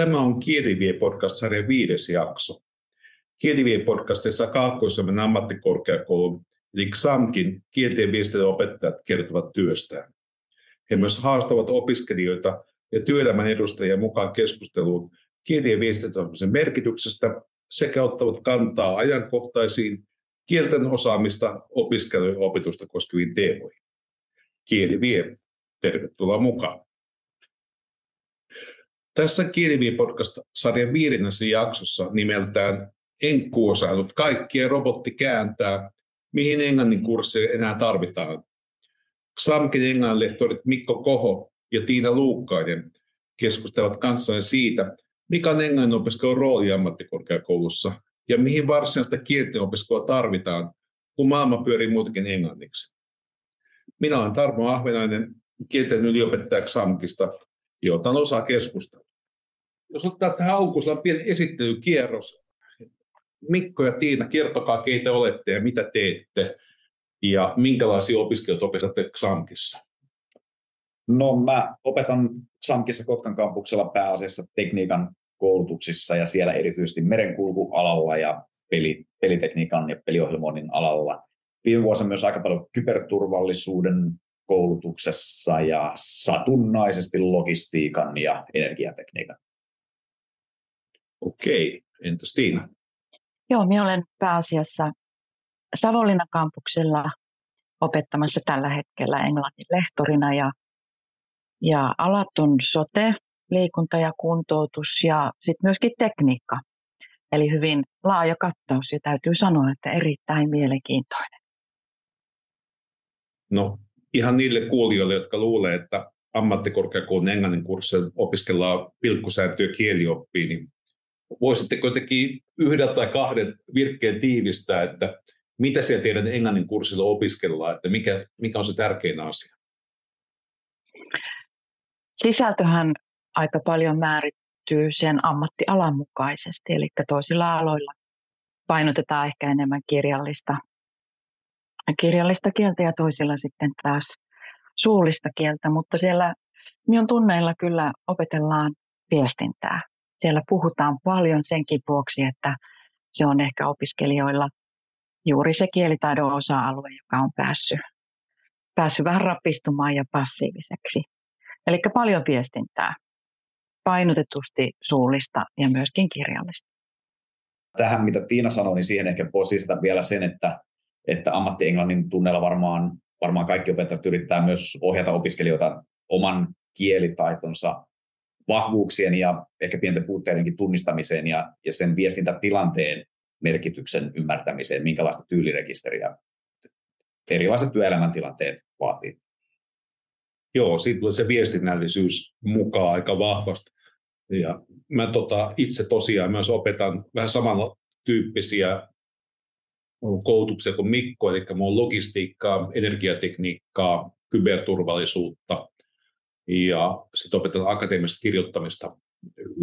Tämä on Kielivie podcast-sarjan viides jakso. Kielivie podcastissa Kaakkois-Suomen ammattikorkeakoulun eli XAMKin kielten viestinnän opettajat kertovat työstään. He myös haastavat opiskelijoita ja työelämän edustajia mukaan keskusteluun kielien viestintäosaamisen merkityksestä sekä ottavat kantaa ajankohtaisiin kielten osaamista opiskelujen opetusta koskeviin teemoihin. Kieli vie. Tervetuloa mukaan. Tässä Kielivii podcast-sarjan viidennessä jaksossa nimeltään En kuosailut kaikkia robotti kääntää, mihin englannin kursseja enää tarvitaan. Xamkin englanninlehtorit Mikko Koho ja Tiina Luukkainen keskustelevat kanssani siitä, mikä on englannin opiskelun rooli ammattikorkeakoulussa ja mihin varsinaista kielten opiskelua tarvitaan, kun maailma pyörii muutenkin englanniksi. Minä olen Tarmo Ahvenainen, kielten yliopettaja XAMKista ja otan osaa keskustelua. Jos ottaa tähän alkuun pieni esittelykierros. Mikko ja Tiina, kertokaa keitä olette ja mitä teette ja minkälaisia opiskelijoita opetatte XAMKissa? No mä opetan XAMKissa Kotkan kampuksella pääasiassa tekniikan koulutuksissa ja siellä erityisesti merenkulkualalla ja peli, pelitekniikan ja peliohjelmoinnin alalla. Viime vuosina myös aika paljon kyberturvallisuuden koulutuksessa ja satunnaisesti logistiikan ja energiatekniikan. Okei, entäs Tiina? Joo, minä olen pääasiassa Savonlinnan kampuksella opettamassa tällä hetkellä englannin lehtorina ja, ja alat on sote, liikunta ja kuntoutus ja sitten myöskin tekniikka. Eli hyvin laaja kattaus ja täytyy sanoa, että erittäin mielenkiintoinen. No ihan niille kuulijoille, jotka luulee, että ammattikorkeakoulun englannin kurssilla opiskellaan pilkkusääntöä kielioppiin, niin voisitteko jotenkin yhdellä tai kahden virkkeen tiivistää, että mitä siellä teidän englannin kurssilla opiskellaan, että mikä, mikä on se tärkein asia? Sisältöhän aika paljon määrittyy sen ammattialan mukaisesti, eli toisilla aloilla painotetaan ehkä enemmän kirjallista, kirjallista kieltä ja toisilla sitten taas suullista kieltä, mutta siellä minun tunneilla kyllä opetellaan viestintää. Siellä puhutaan paljon senkin vuoksi, että se on ehkä opiskelijoilla juuri se kielitaidon osa-alue, joka on päässyt, päässyt vähän rapistumaan ja passiiviseksi. Eli paljon viestintää, painotetusti suullista ja myöskin kirjallista. Tähän, mitä Tiina sanoi, niin siihen ehkä voisi lisätä vielä sen, että, että ammattienglannin tunneilla varmaan, varmaan kaikki opettajat yrittää myös ohjata opiskelijoita oman kielitaitonsa vahvuuksien ja ehkä pienten puutteidenkin tunnistamiseen ja, ja sen viestintätilanteen merkityksen ymmärtämiseen, minkälaista tyylirekisteriä erilaiset työelämän tilanteet vaatii. Joo, siitä tulee se viestinnällisyys mukaan aika vahvasti. Ja mä tota, itse tosiaan myös opetan vähän samantyyppisiä koulutuksia kuin Mikko, eli mulla on logistiikkaa, energiatekniikkaa, kyberturvallisuutta ja sitten opetan akateemista kirjoittamista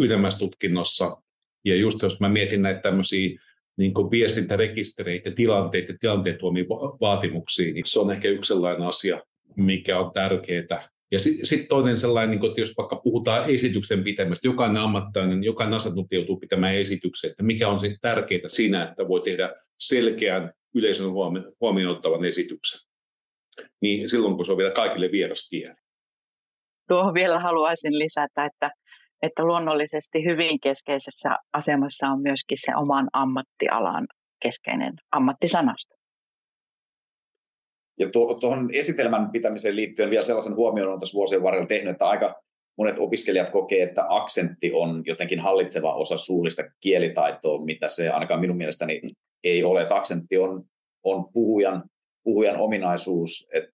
ylemmässä tutkinnossa. Ja just jos mä mietin näitä tämmöisiä niin viestintärekistereitä, tilanteita ja tilanteen tuomia vaatimuksia, niin se on ehkä yksi sellainen asia, mikä on tärkeää. Ja sitten sit toinen sellainen, niin että jos vaikka puhutaan esityksen pitämästä, jokainen ammattilainen, jokainen asiantuntija joutuu pitämään esityksen, että mikä on tärkeää siinä, että voi tehdä selkeän yleisön huomioon ottavan esityksen. Niin silloin, kun se on vielä kaikille vieras kieli. Tuohon vielä haluaisin lisätä, että, että luonnollisesti hyvin keskeisessä asemassa on myöskin se oman ammattialan keskeinen ammattisanasto. Ja tuohon esitelmän pitämiseen liittyen vielä sellaisen huomioon on tässä vuosien varrella tehnyt, että aika monet opiskelijat kokee, että aksentti on jotenkin hallitseva osa suullista kielitaitoa, mitä se ainakaan minun mielestäni ei ole. Että aksentti on, on puhujan, puhujan ominaisuus, että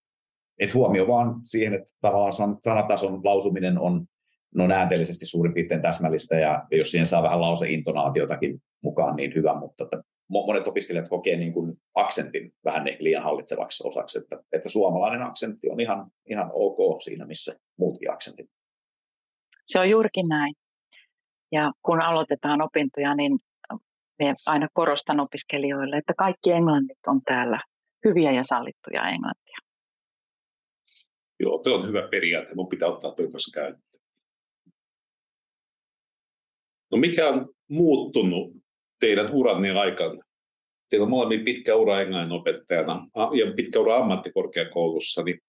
et huomio vaan siihen, että tavallaan sanatason lausuminen on no näänteellisesti suurin piirtein täsmällistä, ja jos siihen saa vähän lauseintonaatiotakin mukaan, niin hyvä, mutta että monet opiskelijat kokee niin kuin aksentin vähän ehkä liian hallitsevaksi osaksi, että, että suomalainen aksentti on ihan, ihan ok siinä, missä muutkin aksentit. Se on juurikin näin. Ja kun aloitetaan opintoja, niin me aina korostan opiskelijoille, että kaikki englannit on täällä hyviä ja sallittuja englantia. Joo, tuo on hyvä periaate. Mun pitää ottaa tuo kanssa käyttöön. No mikä on muuttunut teidän uranne aikana? Teillä on molemmin pitkä ura englannin opettajana ja pitkä ura ammattikorkeakoulussa, niin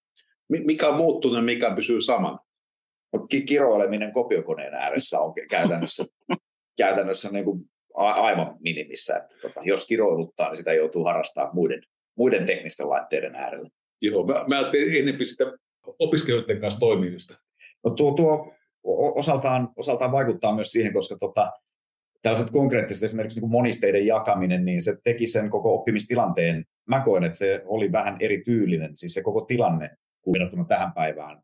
mikä on muuttunut ja mikä pysyy samana? No, kiroileminen kopiokoneen ääressä on käytännössä, käytännössä niin kuin aivan minimissä. Että tota, jos kiroiluttaa, niin sitä joutuu harrastamaan muiden, muiden teknisten laitteiden äärellä. Joo, mä, mä ajattelin enemmän sitä opiskelijoiden kanssa toimimista. No tuo, tuo osaltaan, osaltaan vaikuttaa myös siihen, koska tota, tällaiset konkreettiset esimerkiksi niin monisteiden jakaminen, niin se teki sen koko oppimistilanteen. Mä koen, että se oli vähän erityylinen, siis se koko tilanne kuin tähän päivään,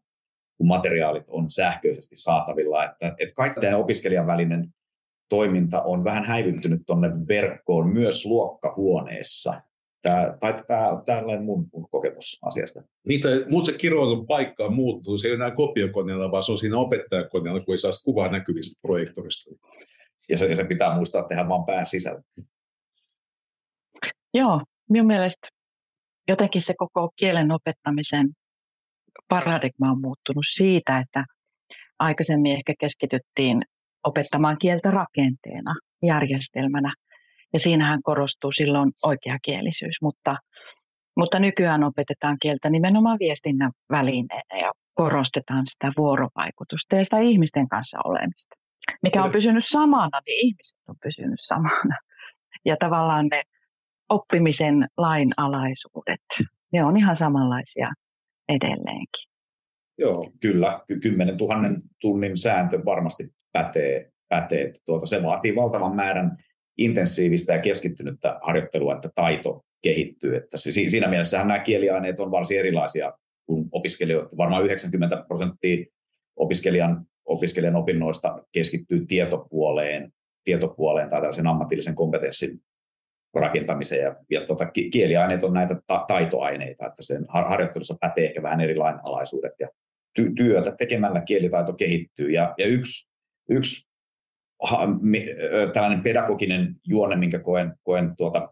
kun materiaalit on sähköisesti saatavilla. Että, että kaikkien opiskelijan välinen toiminta on vähän häivyttynyt tuonne verkkoon myös luokkahuoneessa. Tämä, tai tämä on tällainen mun, mun kokemus asiasta. Niitä, mun se kiroilun paikka on muuttunut. Se ei ole enää kopiokoneella, vaan se on siinä opettajakoneella, kun ei saa kuvaa näkyvistä projektorista. Ja se, ja se pitää muistaa tehdä vain pään sisällä. Joo, minun mielestä jotenkin se koko kielen opettamisen paradigma on muuttunut siitä, että aikaisemmin ehkä keskityttiin opettamaan kieltä rakenteena, järjestelmänä. Ja siinähän korostuu silloin oikeakielisyys, mutta, mutta nykyään opetetaan kieltä nimenomaan viestinnän välineenä ja korostetaan sitä vuorovaikutusta ja sitä ihmisten kanssa olemista. Mikä on pysynyt samana, niin ihmiset on pysynyt samana. Ja tavallaan ne oppimisen lainalaisuudet, ne on ihan samanlaisia edelleenkin. Joo, kyllä. 10 000 tunnin sääntö varmasti pätee. pätee. Tuota, se vaatii valtavan määrän intensiivistä ja keskittynyttä harjoittelua, että taito kehittyy. Että siinä mielessä nämä kieliaineet on varsin erilaisia kuin opiskelijoita. Varmaan 90 prosenttia opiskelijan, opiskelijan opinnoista keskittyy tietopuoleen, tietopuoleen tai tällaisen ammatillisen kompetenssin rakentamiseen. Ja, ja tota, kieliaineet on näitä ta- taitoaineita, että sen harjoittelussa pätee ehkä vähän eri lainalaisuudet ja ty- työtä tekemällä kielitaito kehittyy. Ja, ja yksi, yksi tällainen pedagoginen juone, minkä koen, koen tuota,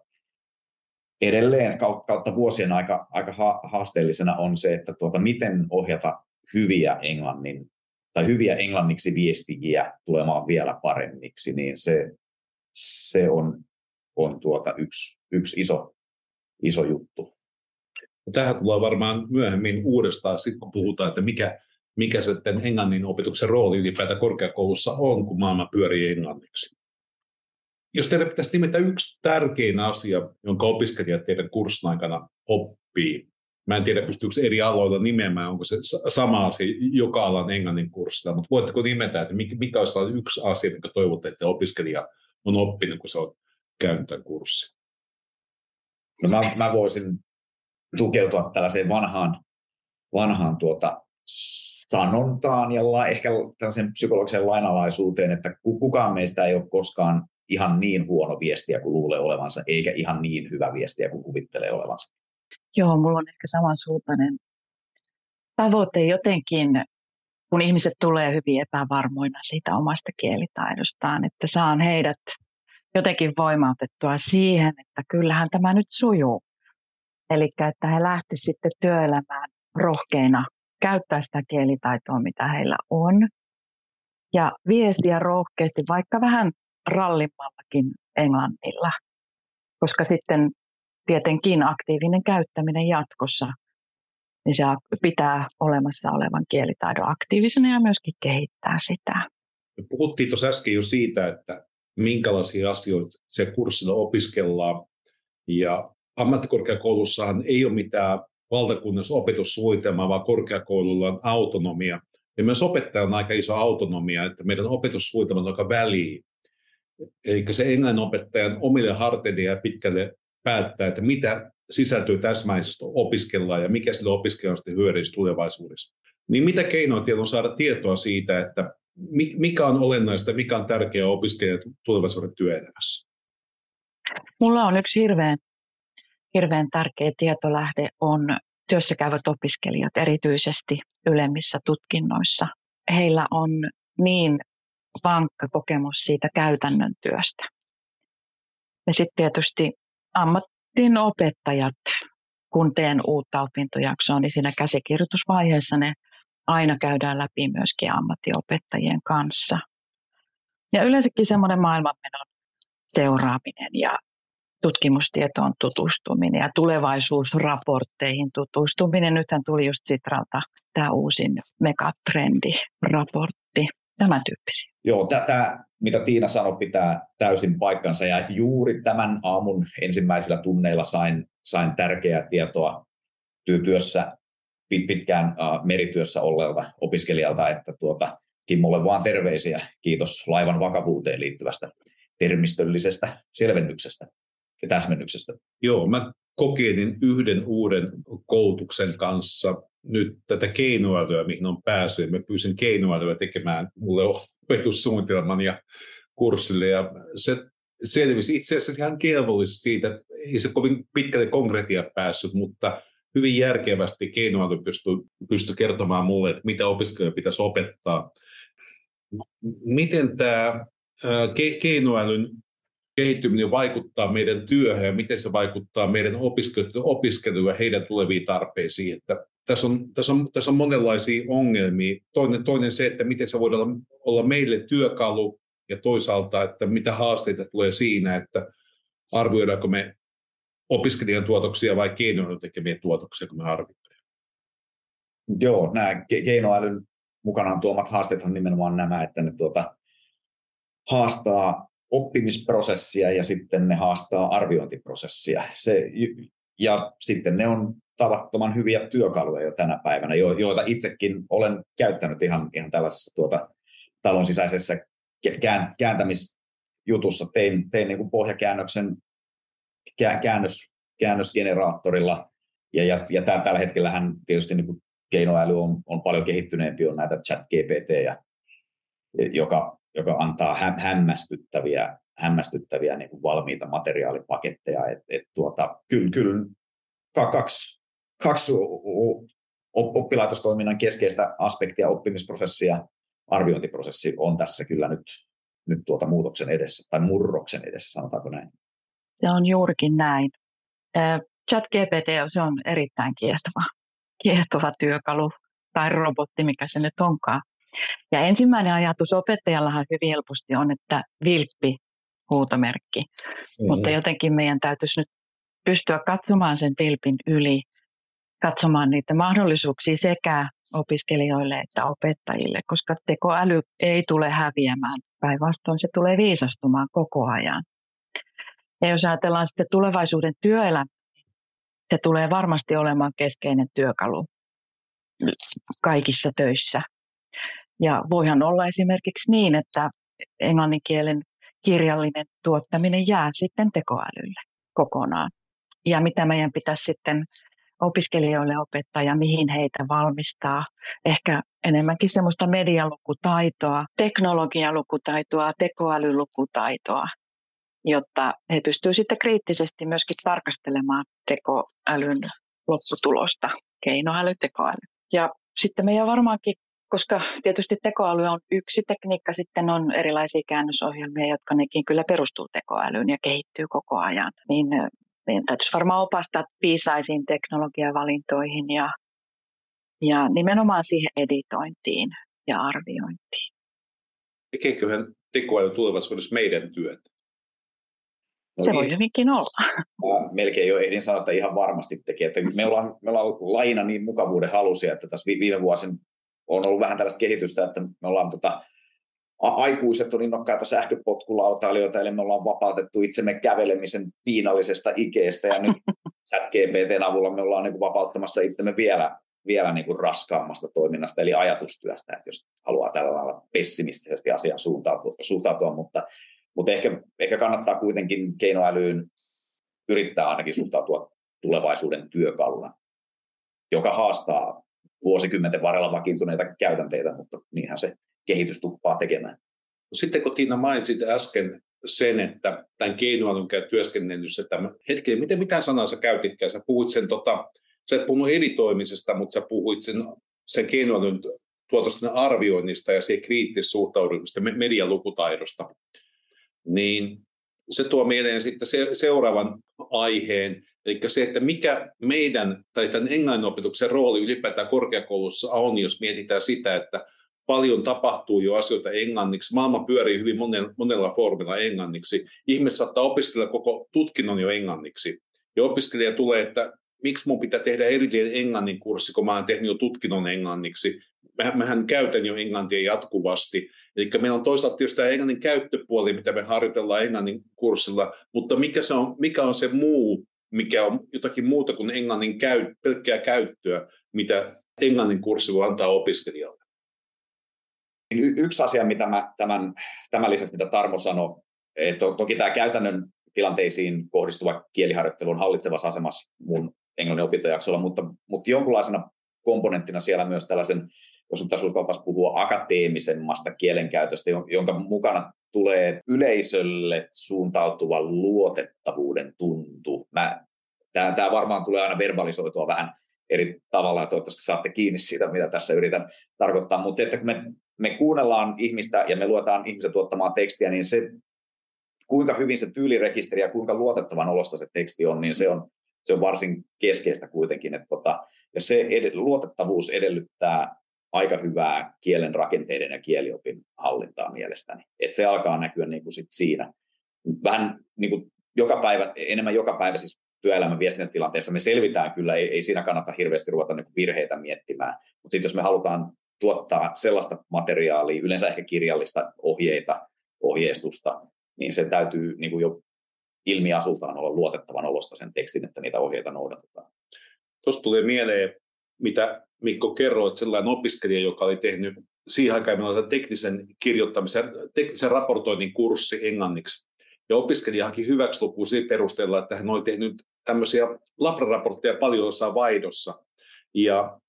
edelleen kautta vuosien aika, aika haasteellisena on se, että tuota, miten ohjata hyviä englannin tai hyviä englanniksi viestijiä tulemaan vielä paremmiksi, niin se, se on on tuota yksi, yksi iso, iso juttu. Tähän tulee varmaan myöhemmin uudestaan, sit kun puhutaan, että mikä, mikä sitten englannin opetuksen rooli ylipäätään korkeakoulussa on, kun maailma pyörii englanniksi. Jos teille pitäisi nimetä yksi tärkein asia, jonka opiskelijat teidän kurssin aikana oppii, mä en tiedä pystyykö eri aloilla nimeämään, onko se sama asia joka alan englannin kurssilla, mutta voitteko nimetä, että mikä olisi yksi asia, mikä toivotte, että opiskelija on oppinut, kun se on käynyt tämän kurssin? No mä, mä voisin tukeutua tällaiseen vanhaan, vanhaan tuota sanontaan ja ehkä tällaisen psykologiseen lainalaisuuteen, että kukaan meistä ei ole koskaan ihan niin huono viestiä kuin luulee olevansa, eikä ihan niin hyvä viestiä kuin kuvittelee olevansa. Joo, mulla on ehkä samansuuntainen tavoite jotenkin, kun ihmiset tulee hyvin epävarmoina siitä omasta kielitaidostaan, että saan heidät jotenkin voimautettua siihen, että kyllähän tämä nyt sujuu. Eli että he lähtisivät sitten työelämään rohkeina käyttää sitä kielitaitoa, mitä heillä on. Ja viestiä rohkeasti, vaikka vähän rallimmallakin englannilla. Koska sitten tietenkin aktiivinen käyttäminen jatkossa, niin se pitää olemassa olevan kielitaidon aktiivisena ja myöskin kehittää sitä. Puhuttiin tuossa äsken jo siitä, että minkälaisia asioita se kurssilla opiskellaan. Ja ammattikorkeakoulussahan ei ole mitään valtakunnassa opetussuunnitelmaa, vaan korkeakoululla on autonomia. Ja myös opettaja on aika iso autonomia, että meidän opetussuunnitelmat on aika väliin. Eli se englannin opettajan omille harteille ja pitkälle päättää, että mitä sisältyy täsmäisesti opiskellaan ja mikä sille opiskelijalle sitten hyödyllistä tulevaisuudessa. Niin mitä keinoja teillä on saada tietoa siitä, että mikä on olennaista, mikä on tärkeää opiskelijat tulevaisuuden työelämässä? Mulla on yksi hirveän, hirveän tärkeä tietolähde on työssä käyvät opiskelijat, erityisesti ylemmissä tutkinnoissa. Heillä on niin vankka kokemus siitä käytännön työstä. Ja sitten tietysti ammattin opettajat, kun teen uutta opintojaksoa, niin siinä käsikirjoitusvaiheessa ne aina käydään läpi myöskin ammattiopettajien kanssa. Ja yleensäkin semmoinen maailmanmenon seuraaminen ja tutkimustietoon tutustuminen ja tulevaisuusraportteihin tutustuminen. Nythän tuli just Sitralta tämä uusin megatrendi-raportti, tämän tyyppisiä. Joo, tätä, mitä Tiina sanoi, pitää täysin paikkansa ja juuri tämän aamun ensimmäisillä tunneilla sain, sain tärkeää tietoa työssä, pitkään merityössä olleelta opiskelijalta, että tuota, Kimmolle vaan terveisiä. Kiitos laivan vakavuuteen liittyvästä termistöllisestä selvennyksestä ja täsmennyksestä. Joo, mä kokeilin yhden uuden koulutuksen kanssa nyt tätä keinoälyä, mihin on päässyt. Mä pyysin keinoälyä tekemään mulle opetussuunnitelman ja kurssille, ja se selvisi itse asiassa ihan kelvollisesti siitä, ei se kovin pitkälle konkreettia päässyt, mutta hyvin järkevästi keinoäly pystyi, pystyi kertomaan mulle, että mitä opiskelijoita pitäisi opettaa. Miten tämä keinoälyn kehittyminen vaikuttaa meidän työhön ja miten se vaikuttaa meidän opiskeluun ja heidän tuleviin tarpeisiin. Että tässä, on, tässä, on, tässä on monenlaisia ongelmia. Toinen, toinen se, että miten se voi olla, olla meille työkalu ja toisaalta, että mitä haasteita tulee siinä, että arvioidaanko me opiskelijan tuotoksia vai keinoälyn tekemiä tuotoksia, kun me arvioidaan. Joo, nämä keinoälyn mukanaan tuomat haasteet on nimenomaan nämä, että ne tuota, haastaa oppimisprosessia ja sitten ne haastaa arviointiprosessia. Se, ja sitten ne on tavattoman hyviä työkaluja jo tänä päivänä, joita itsekin olen käyttänyt ihan, ihan tällaisessa tuota, talon sisäisessä kääntämisjutussa. Tein, tein niin kuin pohjakäännöksen käännös, käännösgeneraattorilla, ja, ja, ja tällä hetkellähän tietysti niin kuin keinoäly on, on paljon kehittyneempi, on näitä chat GPT, ja, joka joka antaa hä- hämmästyttäviä, hämmästyttäviä niin kuin valmiita materiaalipaketteja. Et, et tuota, kyllä, kyllä kaksi, kaksi oppilaitostoiminnan keskeistä aspektia, oppimisprosessi ja arviointiprosessi on tässä kyllä nyt, nyt tuota muutoksen edessä, tai murroksen edessä, sanotaanko näin. Se on juurikin näin. Chat GPT se on erittäin kiehtova, kiehtova työkalu tai robotti, mikä se nyt onkaan. Ja ensimmäinen ajatus opettajallahan hyvin helposti on, että vilppi huutomerkki. Mm. Mutta jotenkin meidän täytyisi nyt pystyä katsomaan sen vilpin yli, katsomaan niitä mahdollisuuksia sekä opiskelijoille että opettajille, koska tekoäly ei tule häviämään. Päinvastoin se tulee viisastumaan koko ajan. Ja jos ajatellaan sitten tulevaisuuden työelämää, se tulee varmasti olemaan keskeinen työkalu kaikissa töissä. Ja voihan olla esimerkiksi niin, että englannin kielen kirjallinen tuottaminen jää sitten tekoälylle kokonaan. Ja mitä meidän pitäisi sitten opiskelijoille opettaa ja mihin heitä valmistaa. Ehkä enemmänkin semmoista medialukutaitoa, teknologialukutaitoa, tekoälylukutaitoa, jotta he pystyvät sitten kriittisesti myöskin tarkastelemaan tekoälyn lopputulosta, keinoäly, tekoäly. Ja sitten meidän varmaankin koska tietysti tekoäly on yksi tekniikka, sitten on erilaisia käännösohjelmia, jotka nekin kyllä perustuu tekoälyyn ja kehittyy koko ajan. Niin meidän täytyisi varmaan opastaa piisaisiin teknologiavalintoihin ja, ja nimenomaan siihen editointiin ja arviointiin. Tekeeköhän tekoäly tulevaisuudessa meidän työt? No se voi niin. hyvinkin olla. Melkein jo ehdin sanoa, että ihan varmasti tekee. Että me, ollaan, me ollaan laina niin mukavuuden halusia, että tässä viime vuosien on ollut vähän tällaista kehitystä, että me ollaan tota, aikuiset on innokkaita sähköpotkulautailijoita, eli me ollaan vapautettu itsemme kävelemisen piinallisesta ikeestä, ja nyt GPTn avulla me ollaan niin kuin vapauttamassa itsemme vielä, vielä niin kuin raskaammasta toiminnasta, eli ajatustyöstä, että jos haluaa tällä lailla pessimistisesti asiaan suuntautua, suuntautua mutta, mutta ehkä, ehkä kannattaa kuitenkin keinoälyyn yrittää ainakin suhtautua tulevaisuuden työkaluna, joka haastaa vuosikymmenten varrella vakiintuneita käytänteitä, mutta niinhän se kehitys tuppaa tekemään. Sitten kun Tiina mainitsit äsken sen, että tämän keinoälyn työskennellyssä, että hetken, miten mitä sanaa sä käytitkään? Sä puhuit sen, tota, sä et puhunut editoimisesta, mutta sä puhuit sen, sen keinoälyn tuotosten arvioinnista ja siihen kriittisessä suhtaudumisesta, medialukutaidosta. Niin se tuo mieleen sitten se, seuraavan aiheen, Eli se, että mikä meidän tai tämän englannin opetuksen rooli ylipäätään korkeakoulussa on, jos mietitään sitä, että paljon tapahtuu jo asioita englanniksi. Maailma pyörii hyvin monella, monella foorumilla englanniksi. Ihmiset saattaa opiskella koko tutkinnon jo englanniksi. Ja opiskelija tulee, että miksi mun pitää tehdä erillinen englannin kurssi, kun mä oon tehnyt jo tutkinnon englanniksi. Mähän, mähän käytän jo englantia jatkuvasti. Eli meillä on toisaalta tietysti tämä englannin käyttöpuoli, mitä me harjoitellaan englannin kurssilla, mutta mikä, se on, mikä on se muu, mikä on jotakin muuta kuin englannin käy, pelkkää käyttöä, mitä englannin kurssi voi antaa opiskelijalle? Y- yksi asia, mitä mä tämän, tämän lisäksi, mitä Tarmo sanoi, että toki tämä käytännön tilanteisiin kohdistuva kieliharjoittelu on hallitsevassa asemassa mun englannin opintojaksolla, mutta, mutta jonkunlaisena komponenttina siellä myös tällaisen, jos nyt uskaltaisiin puhua akateemisemmasta kielenkäytöstä, jonka mukana tulee yleisölle suuntautuva luotettavuuden tuntu. Mä, tämä, tämä varmaan tulee aina verbalisoitua vähän eri tavalla, ja toivottavasti saatte kiinni siitä, mitä tässä yritän tarkoittaa, mutta se, että kun me, me kuunnellaan ihmistä ja me luetaan ihmisen tuottamaa tekstiä, niin se, kuinka hyvin se tyylirekisteri ja kuinka luotettavan olosta se teksti on, niin se on, se on varsin keskeistä kuitenkin. Että tota, ja se ed- luotettavuus edellyttää aika hyvää kielen rakenteiden ja kieliopin hallintaa mielestäni. Et se alkaa näkyä niin kuin sit siinä. Vähän niin kuin joka päivä, enemmän joka päivä siis työelämän viestintätilanteessa me selvitään kyllä, ei, ei siinä kannata hirveästi ruveta niin virheitä miettimään. Mutta sitten jos me halutaan tuottaa sellaista materiaalia, yleensä ehkä kirjallista ohjeita, ohjeistusta, niin se täytyy niin kuin jo ilmiasultaan olla luotettavan olosta sen tekstin, että niitä ohjeita noudatetaan. Tuosta tulee mieleen, mitä Mikko kerroit, sellainen opiskelija, joka oli tehnyt siihen aikaan meillä teknisen kirjoittamisen, teknisen raportoinnin kurssi englanniksi. Ja opiskelija haki hyväksi loppuun siinä perusteella, että hän oli tehnyt tämmöisiä labraraportteja paljon jossain vaihdossa. Ja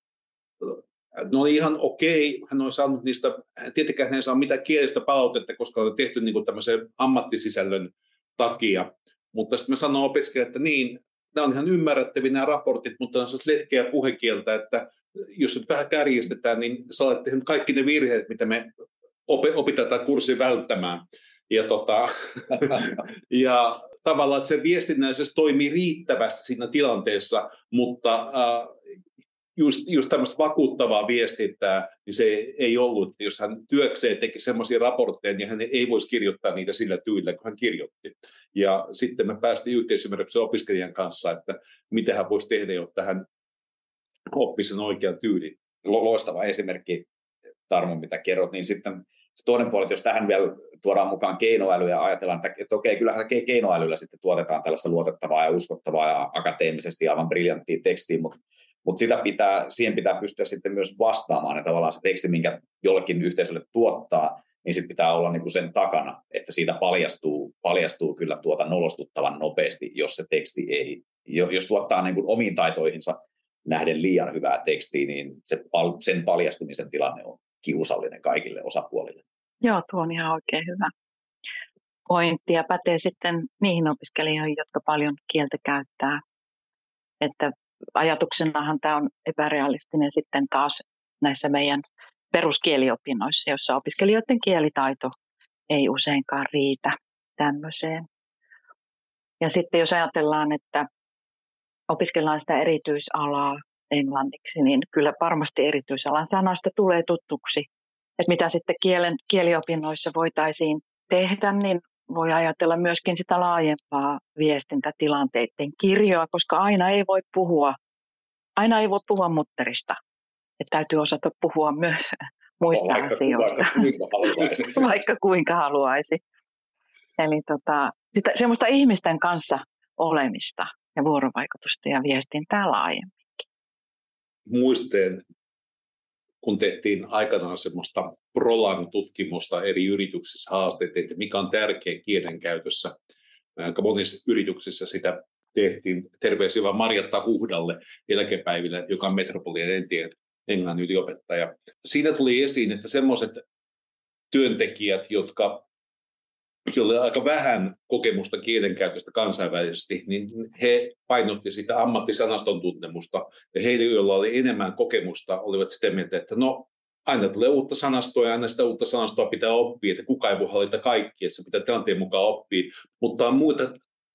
ne oli ihan okei, hän on saanut niistä, tietenkään hän ei saa mitään kielistä palautetta, koska on tehty niin kuin tämmöisen ammattisisällön takia. Mutta sitten mä sanoin opiskelijalle, että niin, nämä on ihan ymmärrettäviä nämä raportit, mutta on sellaista letkeä puhekieltä, että jos nyt vähän kärjistetään, niin sä olet tehnyt kaikki ne virheet, mitä me opitaan tätä kurssi välttämään. Ja, tota, ja tavallaan, että se viestinnällisesti toimii riittävästi siinä tilanteessa, mutta äh, just, just tämmöistä vakuuttavaa viestintää, niin se ei ollut. Jos hän työkseen teki semmoisia raportteja, niin hän ei voisi kirjoittaa niitä sillä tyylillä, kun hän kirjoitti. Ja sitten me päästiin yhteisymmärryksen opiskelijan kanssa, että mitä hän voisi tehdä, jotta hän oppisi sen oikean tyylin. Loistava esimerkki, Tarmo, mitä kerrot, niin sitten se toinen puoli, että jos tähän vielä tuodaan mukaan keinoäly ja ajatellaan, että, että okei, kyllähän keinoälyllä sitten tuotetaan tällaista luotettavaa ja uskottavaa ja akateemisesti aivan briljanttia tekstiä, mutta, mutta sitä pitää, siihen pitää pystyä sitten myös vastaamaan, että tavallaan se teksti, minkä jollekin yhteisölle tuottaa, niin sitten pitää olla niin kuin sen takana, että siitä paljastuu, paljastuu kyllä tuota nolostuttavan nopeasti, jos se teksti ei, jos tuottaa niin kuin omiin taitoihinsa nähden liian hyvää tekstiä, niin se, sen paljastumisen tilanne on kiusallinen kaikille osapuolille. Joo, tuo on ihan oikein hyvä pointti ja pätee sitten niihin opiskelijoihin, jotka paljon kieltä käyttää. Että ajatuksenahan tämä on epärealistinen sitten taas näissä meidän peruskieliopinnoissa, joissa opiskelijoiden kielitaito ei useinkaan riitä tämmöiseen. Ja sitten jos ajatellaan, että opiskellaan sitä erityisalaa englanniksi, niin kyllä varmasti erityisalan sanoista tulee tuttuksi. Että mitä sitten kielen, kieliopinnoissa voitaisiin tehdä, niin voi ajatella myöskin sitä laajempaa viestintätilanteiden kirjoa, koska aina ei voi puhua, aina ei voi puhua mutterista. Että täytyy osata puhua myös muista vaikka, asioista. Vaikka kuinka haluaisi. vaikka kuinka haluaisi. Eli tota, sitä, semmoista ihmisten kanssa olemista ja vuorovaikutusta ja viestintää laajemmin muisteen, kun tehtiin aikanaan semmoista Prolan-tutkimusta eri yrityksissä haastettiin, että mikä on tärkeä kielenkäytössä. Aika monissa yrityksissä sitä tehtiin. Terveisiä vaan Marjatta Huhdalle eläkepäivillä, joka on Metropolian entien englannin yliopettaja. Siinä tuli esiin, että semmoiset työntekijät, jotka joilla on aika vähän kokemusta kielenkäytöstä kansainvälisesti, niin he painotti sitä ammattisanaston tuntemusta. Ja heille, joilla oli enemmän kokemusta, olivat sitä mieltä, että no, aina tulee uutta sanastoa ja aina sitä uutta sanastoa pitää oppia, että kukaan ei voi hallita kaikki, että se pitää tilanteen mukaan oppia. Mutta on muita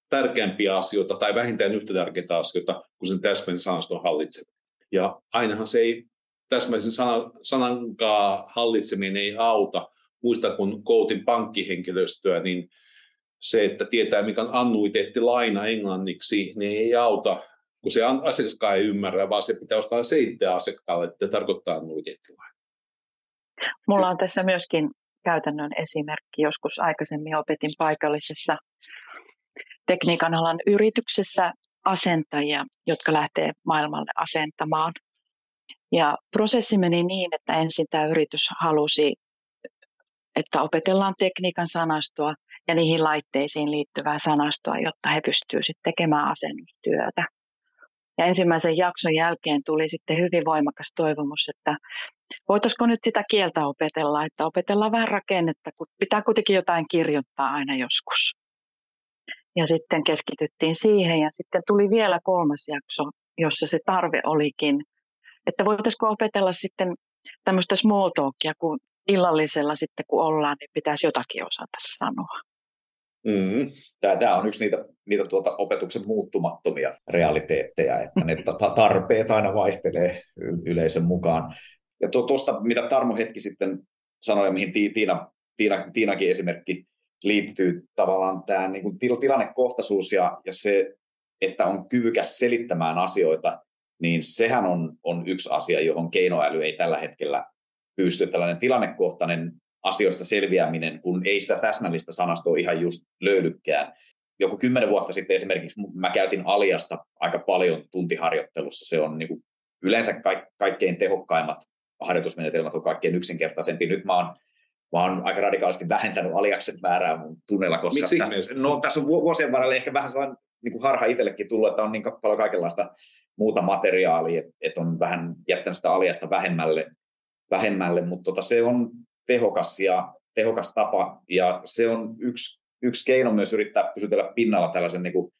tärkeämpiä asioita tai vähintään yhtä tärkeitä asioita kuin sen täsmällinen sanaston hallitseminen. Ja ainahan se ei täsmäisen sanan, sanankaan hallitseminen ei auta. Muista kun koutin pankkihenkilöstöä, niin se, että tietää mikä on annuiteetti laina englanniksi, niin ei auta, kun se asiakaskaan ei ymmärrä, vaan se pitää ostaa seittää asiakkaalle, että tarkoittaa annuiteetti laina. Mulla on tässä myöskin käytännön esimerkki. Joskus aikaisemmin opetin paikallisessa tekniikan alan yrityksessä asentajia, jotka lähtee maailmalle asentamaan. Ja prosessi meni niin, että ensin tämä yritys halusi, että opetellaan tekniikan sanastoa ja niihin laitteisiin liittyvää sanastoa, jotta he pystyvät sitten tekemään asennustyötä. Ja ensimmäisen jakson jälkeen tuli sitten hyvin voimakas toivomus, että voitaisiko nyt sitä kieltä opetella, että opetellaan vähän rakennetta, kun pitää kuitenkin jotain kirjoittaa aina joskus. Ja sitten keskityttiin siihen ja sitten tuli vielä kolmas jakso, jossa se tarve olikin, että voitaisiko opetella sitten tämmöistä small talkia, kun illallisella sitten kun ollaan, niin pitäisi jotakin osata sanoa. Mm. Tämä, tämä on yksi niitä, niitä tuota opetuksen muuttumattomia realiteetteja, että ne tarpeet aina vaihtelee yleisön mukaan. Ja tuosta, mitä Tarmo hetki sitten sanoi, mihin Tiina, Tiina, Tiinakin esimerkki liittyy tavallaan tämä niin kuin tilannekohtaisuus ja, ja se, että on kyvykäs selittämään asioita, niin sehän on, on yksi asia, johon keinoäly ei tällä hetkellä pysty. Tällainen tilannekohtainen asioista selviäminen, kun ei sitä täsmällistä sanastoa ihan just löydykään. Joku kymmenen vuotta sitten esimerkiksi mä käytin aliasta aika paljon tuntiharjoittelussa. Se on niin kuin yleensä kaikkein tehokkaimmat harjoitusmenetelmät on kaikkein yksinkertaisempi. Nyt mä oon, mä oon aika radikaalisti vähentänyt aliaksen määrää mun tunnella, koska Miksi tässä, no, tässä on vuosien varrella ehkä vähän sellainen niin kuin harha itsellekin tullut, että on niin paljon kaikenlaista muuta materiaalia, että, että on vähän jättänyt sitä aliasta vähemmälle, vähemmälle mutta tota, se on tehokas ja tehokas tapa ja se on yksi, yksi keino myös yrittää pysytellä pinnalla tällaisen niin kuin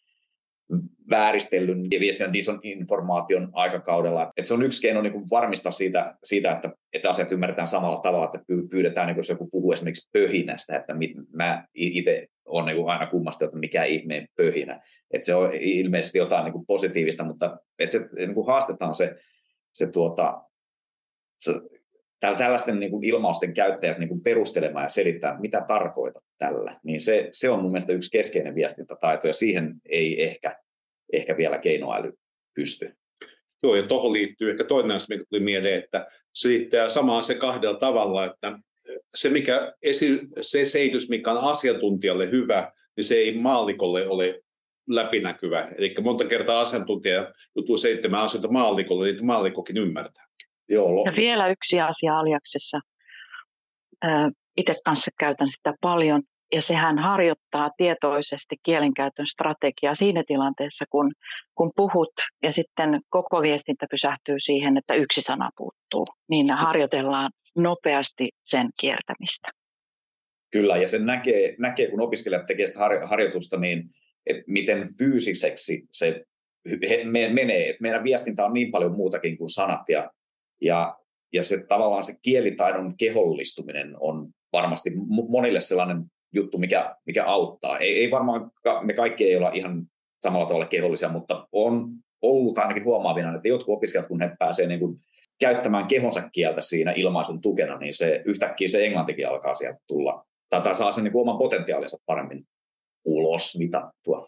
vääristellyn ja viestinnän disinformaation aikakaudella. Et se on yksi keino niin kuin varmistaa siitä, siitä että, että asiat ymmärretään samalla tavalla, että pyydetään, niin jos joku puhuu esimerkiksi pöhinästä, että mä itse olen niin aina kummasta, että mikä ihmeen pöhinä. Että se on ilmeisesti jotain niin kuin positiivista, mutta että se, niin kuin haastetaan se, se, tuota, se tällaisten niin kuin ilmausten käyttäjät niin kuin perustelemaan ja selittää, mitä tarkoitat tällä, niin se, se on mun mielestä yksi keskeinen viestintätaito, ja siihen ei ehkä, ehkä vielä keinoäly pysty. Joo, ja tuohon liittyy ehkä toinen asia, mikä tuli mieleen, että selittää samaa se kahdella tavalla, että se, mikä esi, se seitys, mikä on asiantuntijalle hyvä, niin se ei maallikolle ole läpinäkyvä. Eli monta kertaa asiantuntija joutuu seittämään asioita maallikolle, niin maallikokin ymmärtää. Joo, ja vielä yksi asia Aliaksessa. Itse kanssa käytän sitä paljon, ja sehän harjoittaa tietoisesti kielenkäytön strategiaa siinä tilanteessa, kun, kun puhut ja sitten koko viestintä pysähtyy siihen, että yksi sana puuttuu. Niin harjoitellaan nopeasti sen kiertämistä. Kyllä, ja sen näkee, näkee kun opiskelijat tekevät sitä harjoitusta, niin että miten fyysiseksi se menee. Että meidän viestintä on niin paljon muutakin kuin sanat, ja ja, ja se tavallaan se kielitaidon kehollistuminen on varmasti monille sellainen juttu, mikä, mikä auttaa. Ei, ei varmaan, me kaikki ei olla ihan samalla tavalla kehollisia, mutta on ollut ainakin huomaavina, että jotkut opiskelijat, kun he pääsevät niin käyttämään kehonsa kieltä siinä ilmaisun tukena, niin se yhtäkkiä se englantikin alkaa sieltä tulla, tai saa sen niin oman potentiaalinsa paremmin ulos mitattua.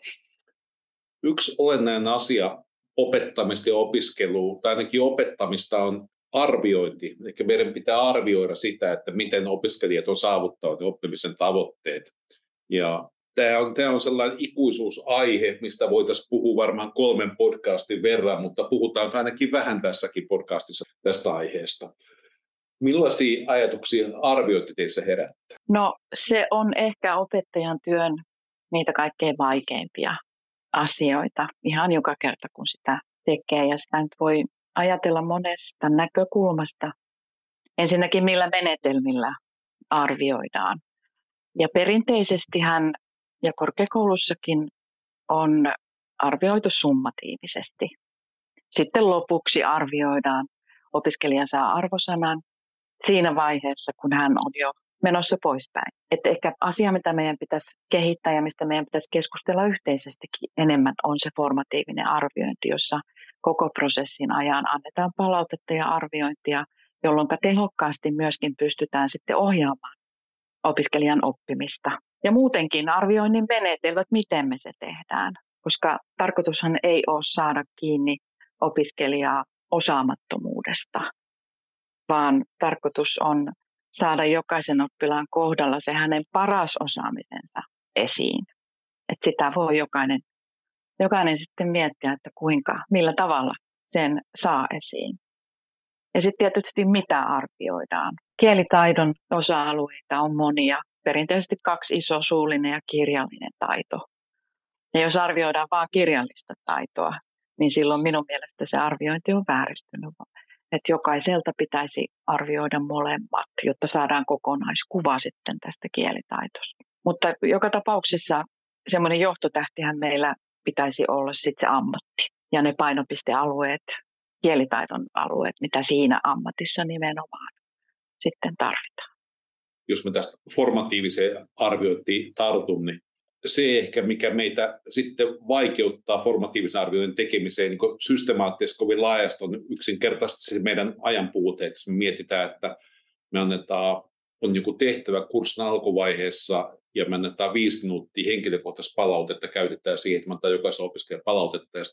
Yksi olennainen asia opettamista ja opiskelua, tai ainakin opettamista on arviointi. Eli meidän pitää arvioida sitä, että miten opiskelijat on saavuttanut oppimisen tavoitteet. Ja tämä on, tämä on sellainen ikuisuusaihe, mistä voitaisiin puhua varmaan kolmen podcastin verran, mutta puhutaan ainakin vähän tässäkin podcastissa tästä aiheesta. Millaisia ajatuksia arvioitte teissä herättää? No se on ehkä opettajan työn niitä kaikkein vaikeimpia asioita ihan joka kerta, kun sitä tekee. Ja sitä nyt voi ajatella monesta näkökulmasta. Ensinnäkin millä menetelmillä arvioidaan. Ja perinteisesti hän ja korkeakoulussakin on arvioitu summatiivisesti. Sitten lopuksi arvioidaan, opiskelija saa arvosanan siinä vaiheessa, kun hän on jo menossa poispäin. Että ehkä asia, mitä meidän pitäisi kehittää ja mistä meidän pitäisi keskustella yhteisestikin enemmän, on se formatiivinen arviointi, jossa koko prosessin ajan annetaan palautetta ja arviointia, jolloin tehokkaasti myöskin pystytään sitten ohjaamaan opiskelijan oppimista. Ja muutenkin arvioinnin menetelmät, miten me se tehdään, koska tarkoitushan ei ole saada kiinni opiskelijaa osaamattomuudesta, vaan tarkoitus on saada jokaisen oppilaan kohdalla se hänen paras osaamisensa esiin. Että sitä voi jokainen, jokainen sitten miettiä, että kuinka, millä tavalla sen saa esiin. Ja sitten tietysti mitä arvioidaan. Kielitaidon osa-alueita on monia. Perinteisesti kaksi iso suullinen ja kirjallinen taito. Ja jos arvioidaan vain kirjallista taitoa, niin silloin minun mielestä se arviointi on vääristynyt. Että jokaiselta pitäisi arvioida molemmat, jotta saadaan kokonaiskuva sitten tästä kielitaitosta. Mutta joka tapauksessa semmoinen johtotähtihän meillä pitäisi olla sitten se ammatti ja ne painopistealueet, kielitaidon alueet, mitä siinä ammatissa nimenomaan sitten tarvitaan. Jos me tästä formatiiviseen arviointiin tartun, niin se ehkä, mikä meitä sitten vaikeuttaa formatiivisen arvioinnin tekemiseen niin systemaattisesti kovin laajasti, on yksinkertaisesti se meidän ajan puute. Jos me mietitään, että me annetaan, on joku tehtävä kurssin alkuvaiheessa ja me annetaan viisi minuuttia henkilökohtaista palautetta, käytetään siihen, että me annetaan jokaisen opiskelijan palautetta ja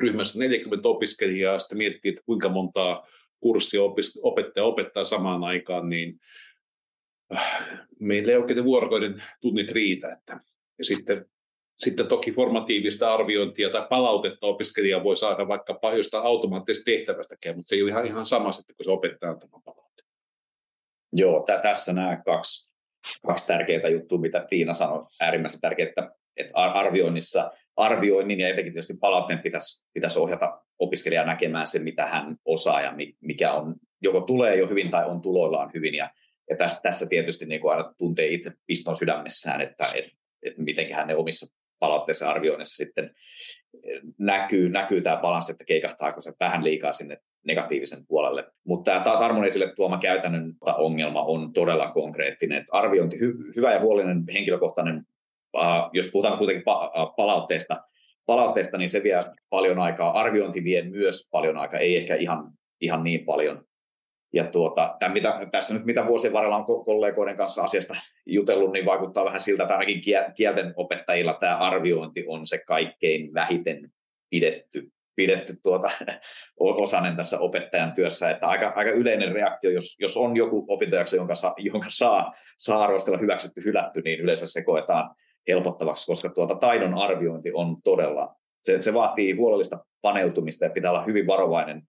ryhmässä 40 opiskelijaa, sitten miettii, että kuinka montaa kurssia opettaja opettaa samaan aikaan, niin äh, meillä ei oikein vuorokauden tunnit riitä. Että ja sitten, sitten toki formatiivista arviointia tai palautetta opiskelija voi saada vaikka jostain automaattisesta tehtävästäkin, mutta se ei ole ihan, ihan sama sitten, kun se opettaa antamaan palaute. Joo, t- tässä nämä kaksi, kaksi tärkeää juttua, mitä Tiina sanoi, äärimmäisen tärkeää, että arvioinnissa, arvioinnin ja etenkin tietysti palautteen pitäisi, pitäisi ohjata opiskelijaa näkemään se, mitä hän osaa ja mikä on, joko tulee jo hyvin tai on tuloillaan hyvin. Ja, ja tässä, tässä tietysti niin kuin aina tuntee itse piston sydämessään, että, että että miten hän ne omissa palautteissa arvioinnissa sitten eh, näkyy, näkyy tämä balanssi, että keikahtaako se vähän liikaa sinne negatiivisen puolelle. Mutta tämä Tarmon esille tuoma käytännön ongelma on todella konkreettinen. Että arviointi, hy, hyvä ja huolinen henkilökohtainen, uh, jos puhutaan kuitenkin pa- uh, palautteesta, palautteesta, niin se vie paljon aikaa. Arviointi vie myös paljon aikaa, ei ehkä ihan, ihan niin paljon. Ja tuota, tämän, mitä, tässä nyt mitä vuosien varrella on kollegoiden kanssa asiasta jutellut, niin vaikuttaa vähän siltä, että ainakin kielten opettajilla tämä arviointi on se kaikkein vähiten pidetty, pidetty tuota, osanen tässä opettajan työssä. Että aika, aika yleinen reaktio, jos, jos on joku opintojakso, jonka, saa, jonka saa, saa arvostella hyväksytty, hylätty, niin yleensä se koetaan helpottavaksi, koska tuota taidon arviointi on todella, se, se vaatii huolellista paneutumista ja pitää olla hyvin varovainen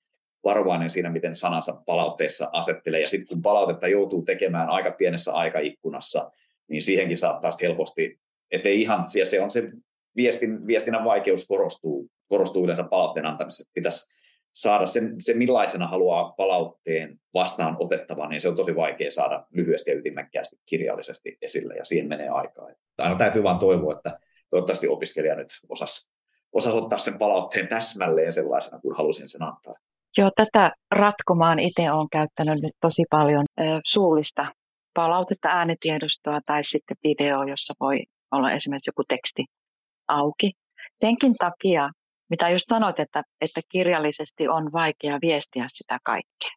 varovainen siinä, miten sanansa palautteessa asettelee. Ja sitten kun palautetta joutuu tekemään aika pienessä aikaikkunassa, niin siihenkin saattaa helposti, että ihan, se on se viestin, viestinnän vaikeus korostuu, korostuu yleensä palautteen antamisessa. Pitäisi saada sen, se, millaisena haluaa palautteen vastaan otettavan, niin se on tosi vaikea saada lyhyesti ja ytimekkäästi kirjallisesti esille, ja siihen menee aikaa. Aina täytyy vain toivoa, että toivottavasti opiskelija nyt osasi, osasi ottaa sen palautteen täsmälleen sellaisena, kuin halusin sen antaa. Joo, tätä ratkomaan itse olen käyttänyt nyt tosi paljon suullista palautetta, äänitiedostoa tai sitten video, jossa voi olla esimerkiksi joku teksti auki. Senkin takia, mitä just sanoit, että, että kirjallisesti on vaikea viestiä sitä kaikkea.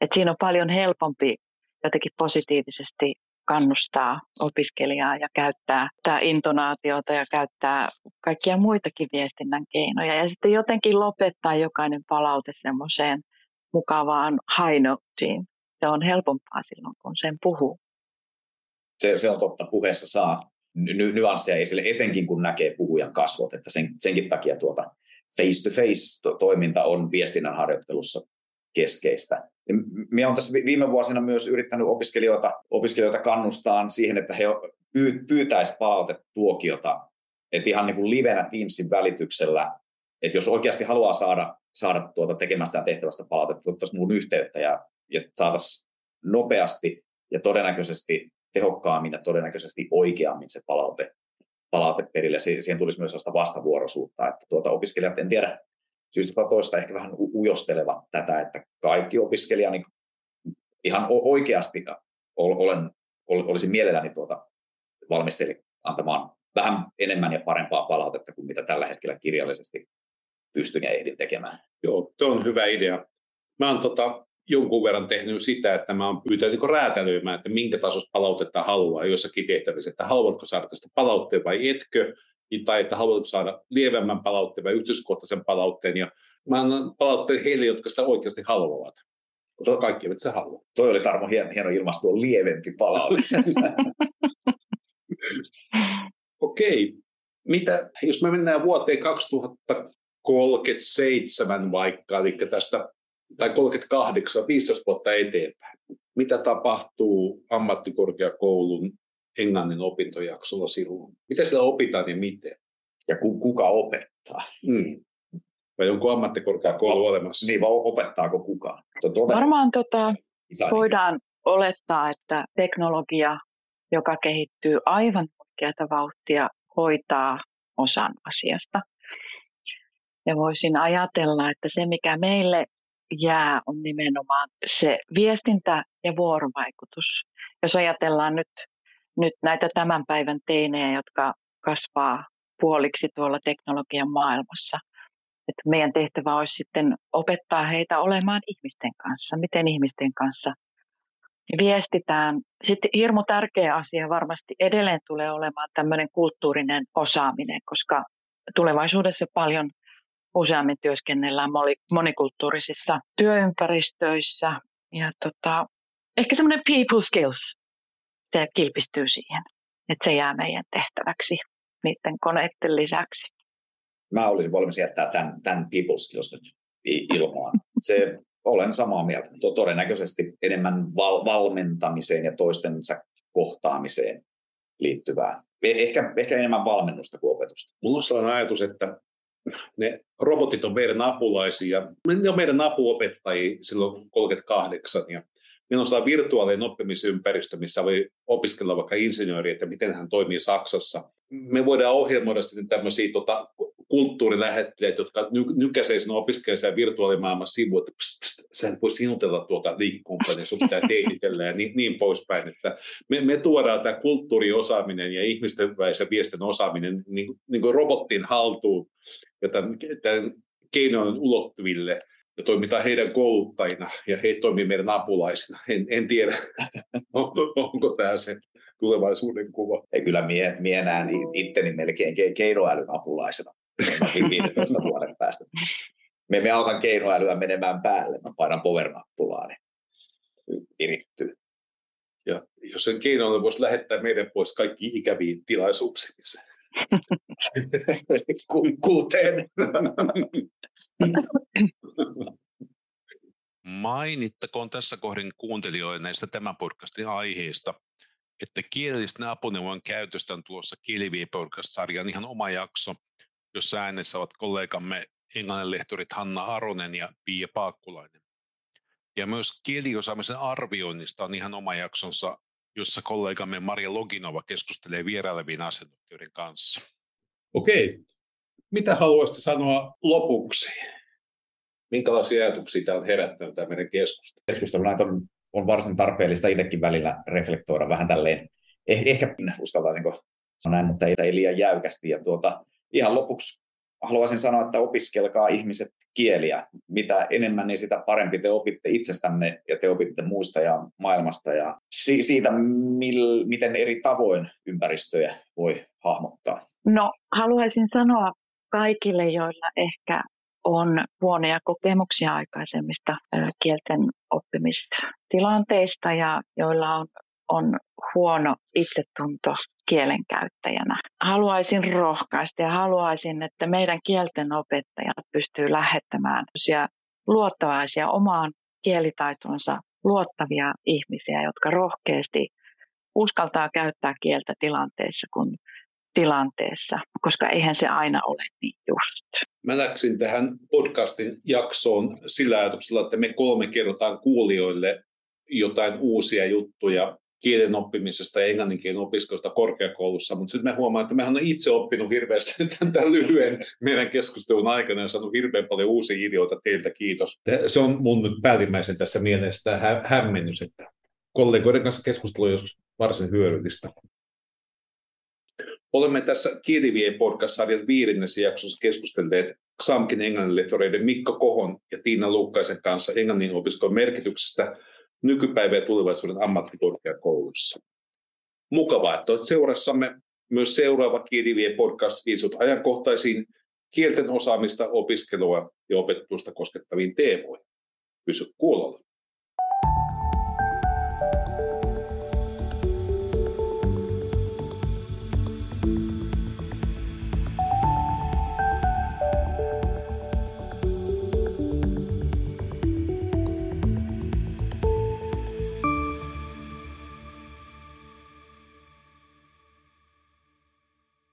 Et siinä on paljon helpompi jotenkin positiivisesti kannustaa opiskelijaa ja käyttää tämä intonaatiota ja käyttää kaikkia muitakin viestinnän keinoja. Ja sitten jotenkin lopettaa jokainen palaute semmoiseen mukavaan high. Se on helpompaa silloin, kun sen puhuu. Se, se on totta. Puheessa saa ny- nyansseja esille, etenkin kun näkee puhujan kasvot. Että sen, senkin takia tuota face-to-face-toiminta on viestinnän harjoittelussa keskeistä. Minä olen tässä viime vuosina myös yrittänyt opiskelijoita, opiskelijoita kannustaa siihen, että he pyytäisivät palautetuokiota, että ihan niin kuin livenä Teamsin välityksellä, että jos oikeasti haluaa saada, saada tuota tekemästään tehtävästä palautetta, ottaisi muun yhteyttä ja, ja saataisiin nopeasti ja todennäköisesti tehokkaammin ja todennäköisesti oikeammin se palaute, palaute perille. Siihen tulisi myös sellaista vastavuoroisuutta, että tuota opiskelijat, en tiedä, syystä tai toista ehkä vähän ujostelevat tätä, että kaikki opiskelija niin ihan oikeasti olen, olisin mielelläni tuota valmisteli antamaan vähän enemmän ja parempaa palautetta kuin mitä tällä hetkellä kirjallisesti pystyn ja ehdin tekemään. Joo, tuo on hyvä idea. Mä oon tota, jonkun verran tehnyt sitä, että mä oon pyytänyt niin räätälöimään, että minkä tasosta palautetta haluaa jossakin tehtävissä, että haluatko saada tästä palautteen vai etkö, tai että haluatko saada lievemmän palautteen vai yksityiskohtaisen palautteen, ja mä annan palautteen heille, jotka sitä oikeasti haluavat, koska kaikki eivät se halua. Toi oli Tarmo hieno, hieno ilmasto, on lievempi palaute. Okei, mitä, jos me mennään vuoteen 2037 vaikka, eli tästä tai 38, 15 vuotta eteenpäin. Mitä tapahtuu ammattikorkeakoulun englannin opintojaksolla silloin? Mitä siellä opitaan ja miten? Ja kuka opettaa? Mm. Vai onko ammattikorkeakoulu no, olemassa? Niin, vai opettaako kukaan? Varmaan tota, voidaan olettaa, että teknologia, joka kehittyy aivan oikeata vauhtia, hoitaa osan asiasta. Ja voisin ajatella, että se mikä meille jää on nimenomaan se viestintä ja vuorovaikutus. Jos ajatellaan nyt, nyt näitä tämän päivän teinejä, jotka kasvaa puoliksi tuolla teknologian maailmassa, että meidän tehtävä olisi sitten opettaa heitä olemaan ihmisten kanssa, miten ihmisten kanssa viestitään. Sitten hirmu tärkeä asia varmasti edelleen tulee olemaan tämmöinen kulttuurinen osaaminen, koska tulevaisuudessa paljon useammin työskennellään monikulttuurisissa työympäristöissä. Ja tota, ehkä semmoinen people skills, se kilpistyy siihen, että se jää meidän tehtäväksi niiden koneiden lisäksi. Mä olisin valmis jättää tämän, tämän people skills nyt ilmaan. Se, olen samaa mieltä. Todennäköisesti enemmän val- valmentamiseen ja toistensa kohtaamiseen liittyvää. E-, ehkä, ehkä enemmän valmennusta kuin opetusta. Mulla on sellainen ajatus, että ne robotit on meidän apulaisia. Ne on meidän apuopettajia silloin 38 ja meillä on virtuaalinen oppimisympäristö, missä voi opiskella vaikka insinööri, että miten hän toimii Saksassa. Me voidaan ohjelmoida sitten tämmöisiä tota, kulttuurilähettelijät, jotka ny- nykäisee sinne opiskelijan virtuaalimaailman sivu, että pst, pst, sä voi sinutella tuota liikekumppania, sun pitää teititellä ja niin, niin poispäin. Että me, me tuodaan tämä kulttuuriosaaminen ja ihmisten väisen viestin osaaminen niin, niin kuin robottiin haltuun ja tämän, tämän keinojen ulottuville ja toimitaan heidän kouluttajina ja he toimii meidän apulaisina. En, en tiedä, onko tämä se tulevaisuuden kuva. Ei, kyllä mie näen itteni melkein keinoälyn apulaisena 15 vuoden päästä. Me emme autan keinoälyä menemään päälle, mä painan power-nappulaa, niin virittyy. Ja jos sen keinoäly voisi lähettää meidän pois kaikki ikäviin tilaisuuksiin, Kuten. Mainittakoon tässä kohdin kuuntelijoille näistä tämän podcastin aiheista, että kielellisten apuneuvojen käytöstä on tuossa Kielivie podcast-sarjan ihan oma jakso, jossa äänessä ovat kollegamme englannin lehtorit Hanna Aronen ja Pia Paakkulainen. Ja myös kieliosaamisen arvioinnista on ihan oma jaksonsa jossa kollegamme Maria Loginova keskustelee vierailevien asiantuntijoiden kanssa. Okei. Mitä haluaisitte sanoa lopuksi? Minkälaisia ajatuksia tämä on herättänyt tämä meidän keskustelu? Keskustelu näitä on, on varsin tarpeellista itsekin välillä reflektoida vähän tälleen. Eh, ehkä uskaltaisinko sanoa näin, mutta ei, ei liian jäykästi. Ja tuota, ihan lopuksi haluaisin sanoa, että opiskelkaa ihmiset kieliä. Mitä enemmän, niin sitä parempi te opitte itsestänne ja te opitte muista ja maailmasta ja si- siitä, mil, miten eri tavoin ympäristöjä voi hahmottaa. No, haluaisin sanoa kaikille, joilla ehkä on huonoja kokemuksia aikaisemmista kielten oppimistilanteista ja joilla on, on huono itsetunto kielenkäyttäjänä. Haluaisin rohkaista ja haluaisin, että meidän kielten opettajat pystyy lähettämään luottavaisia omaan kielitaitonsa luottavia ihmisiä, jotka rohkeasti uskaltaa käyttää kieltä tilanteessa kun tilanteessa, koska eihän se aina ole niin just. Mä läksin tähän podcastin jaksoon sillä ajatuksella, että me kolme kerrotaan kuulijoille jotain uusia juttuja kielen oppimisesta ja englannin kielen opiskelusta korkeakoulussa, mutta sitten me huomaan, että mehän on itse oppinut hirveästi tämän lyhyen meidän keskustelun aikana ja saanut hirveän paljon uusia ideoita teiltä, kiitos. Se on mun nyt päällimmäisen tässä mielessä hä- hämmennys, että kollegoiden kanssa keskustelu on joskus varsin hyödyllistä. Olemme tässä Kielivien podcast-sarjan viidennessä jaksossa keskustelleet XAMKin englanninlehtoreiden Mikko Kohon ja Tiina Lukkaisen kanssa englannin opiskelun merkityksestä nykypäivä ja tulevaisuuden ammattikorkeakoulussa. Mukavaa, että olet seurassamme. Myös seuraava Kielivie podcast viisut ajankohtaisiin kielten osaamista, opiskelua ja opetusta koskettaviin teemoihin. Pysy kuulolla.